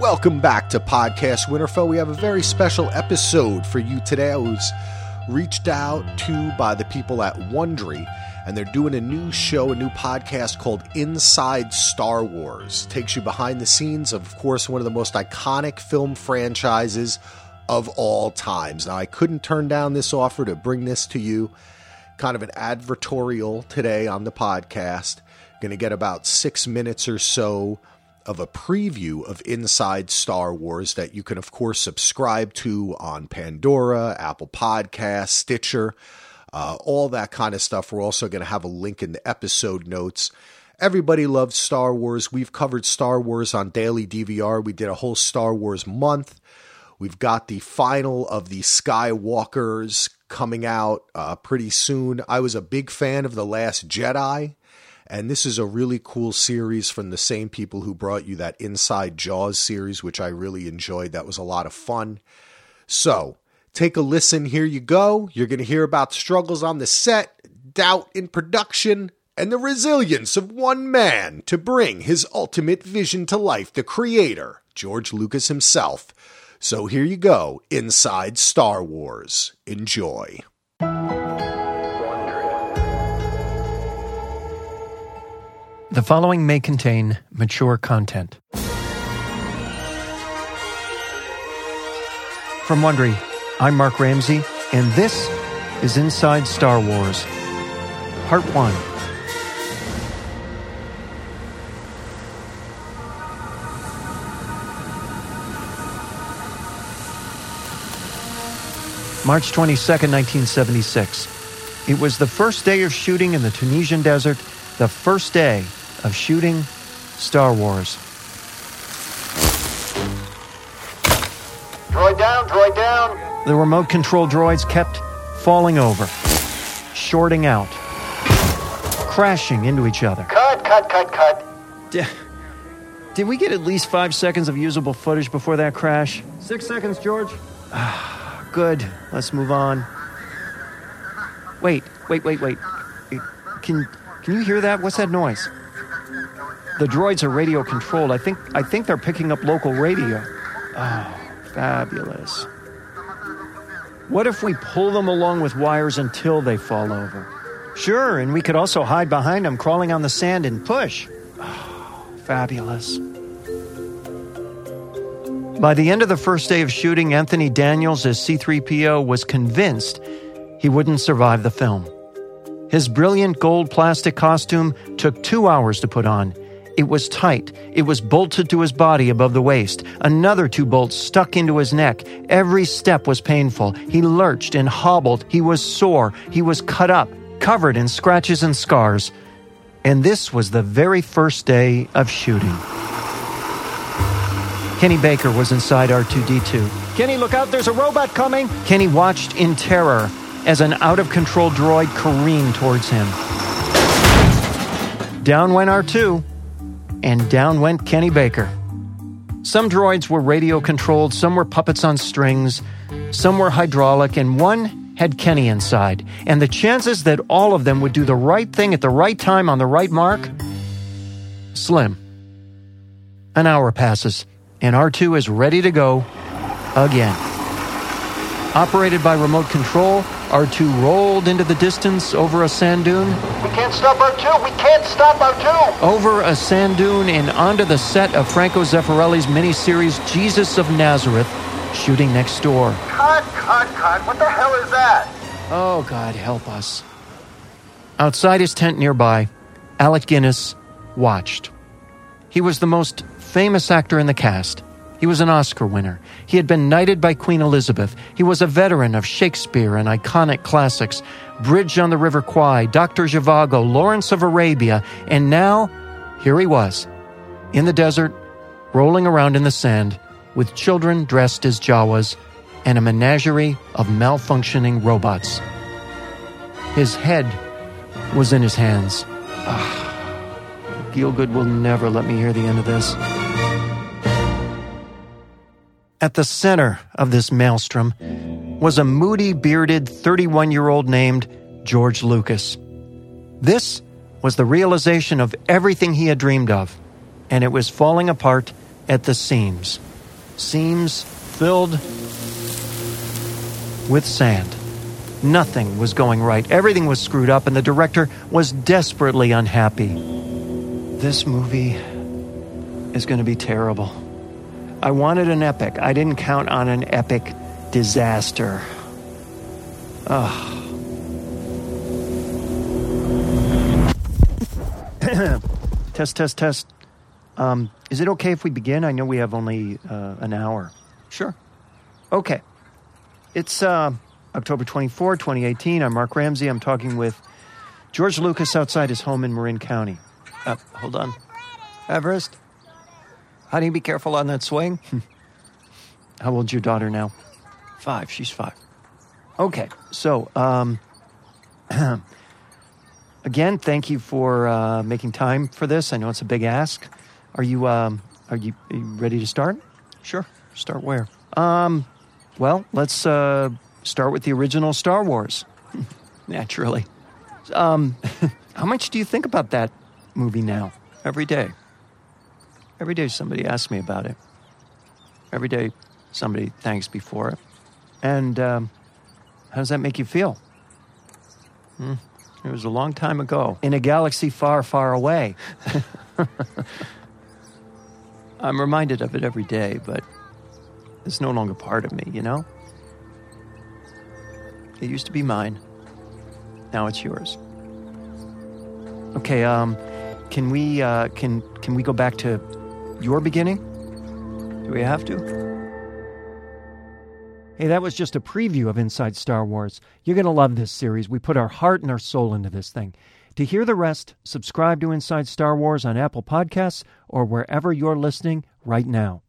Welcome back to Podcast Winterfell. We have a very special episode for you today. I was reached out to by the people at Wondery, and they're doing a new show, a new podcast called Inside Star Wars. Takes you behind the scenes of, of course, one of the most iconic film franchises of all times. Now, I couldn't turn down this offer to bring this to you, kind of an advertorial today on the podcast. Going to get about six minutes or so of a preview of Inside Star Wars that you can, of course, subscribe to on Pandora, Apple Podcasts, Stitcher, uh, all that kind of stuff. We're also going to have a link in the episode notes. Everybody loves Star Wars. We've covered Star Wars on Daily DVR. We did a whole Star Wars month. We've got the final of the Skywalkers coming out uh, pretty soon. I was a big fan of The Last Jedi. And this is a really cool series from the same people who brought you that Inside Jaws series, which I really enjoyed. That was a lot of fun. So take a listen. Here you go. You're going to hear about struggles on the set, doubt in production, and the resilience of one man to bring his ultimate vision to life, the creator, George Lucas himself. So here you go, Inside Star Wars. Enjoy. The following may contain mature content. From Wondery, I'm Mark Ramsey, and this is Inside Star Wars, Part 1. March 22nd, 1976. It was the first day of shooting in the Tunisian desert, the first day of shooting Star Wars. Droid down, droid down. The remote control droids kept falling over, shorting out, crashing into each other. Cut, cut, cut, cut. D- Did we get at least five seconds of usable footage before that crash? Six seconds, George. Ah, good. Let's move on. Wait, wait, wait, wait. Can can you hear that? What's that noise? The droids are radio controlled. I think I think they're picking up local radio. Oh, fabulous. What if we pull them along with wires until they fall over? Sure, and we could also hide behind them, crawling on the sand and push. Oh, fabulous. By the end of the first day of shooting, Anthony Daniels as C3PO was convinced he wouldn't survive the film. His brilliant gold plastic costume took two hours to put on. It was tight. It was bolted to his body above the waist. Another two bolts stuck into his neck. Every step was painful. He lurched and hobbled. He was sore. He was cut up, covered in scratches and scars. And this was the very first day of shooting. Kenny Baker was inside R2D2. Kenny, look out, there's a robot coming! Kenny watched in terror as an out of control droid careened towards him. Down went R2, and down went Kenny Baker. Some droids were radio controlled, some were puppets on strings, some were hydraulic, and one had Kenny inside. And the chances that all of them would do the right thing at the right time on the right mark? Slim. An hour passes, and R2 is ready to go again. Operated by remote control, R2 rolled into the distance over a sand dune, We can't stop R2. We can't stop R2. over a sand dune, and onto the set of Franco Zeffirelli's miniseries Jesus of Nazareth, shooting next door. Cut, cut, cut. What the hell is that? Oh, God, help us. Outside his tent nearby, Alec Guinness watched. He was the most famous actor in the cast. He was an Oscar winner. He had been knighted by Queen Elizabeth. He was a veteran of Shakespeare and iconic classics Bridge on the River Kwai, Dr. Zhivago, Lawrence of Arabia, and now, here he was, in the desert, rolling around in the sand, with children dressed as Jawas and a menagerie of malfunctioning robots. His head was in his hands. Ah, Gielgud will never let me hear the end of this. At the center of this maelstrom was a moody, bearded 31 year old named George Lucas. This was the realization of everything he had dreamed of, and it was falling apart at the seams. seams filled with sand. Nothing was going right. Everything was screwed up, and the director was desperately unhappy. This movie is going to be terrible. I wanted an epic. I didn't count on an epic disaster. Ugh. test, test, test. Um, is it okay if we begin? I know we have only uh, an hour. Sure. Okay. It's uh, October 24, 2018. I'm Mark Ramsey. I'm talking with George Lucas outside his home in Marin County. Uh, hold on. Everest? Honey, be careful on that swing. How old's your daughter now? Five. She's five. Okay. So, um, again, thank you for uh, making time for this. I know it's a big ask. Are you um, are you, are you ready to start? Sure. Start where? Um, well, let's uh, start with the original Star Wars. Naturally. Um, how much do you think about that movie now? Every day. Every day somebody asks me about it. Every day somebody thanks me for it. And um, how does that make you feel? Hmm. It was a long time ago, in a galaxy far, far away. I'm reminded of it every day, but it's no longer part of me, you know? It used to be mine. Now it's yours. Okay, um, can we uh, can can we go back to your beginning? Do we have to? Hey, that was just a preview of Inside Star Wars. You're going to love this series. We put our heart and our soul into this thing. To hear the rest, subscribe to Inside Star Wars on Apple Podcasts or wherever you're listening right now.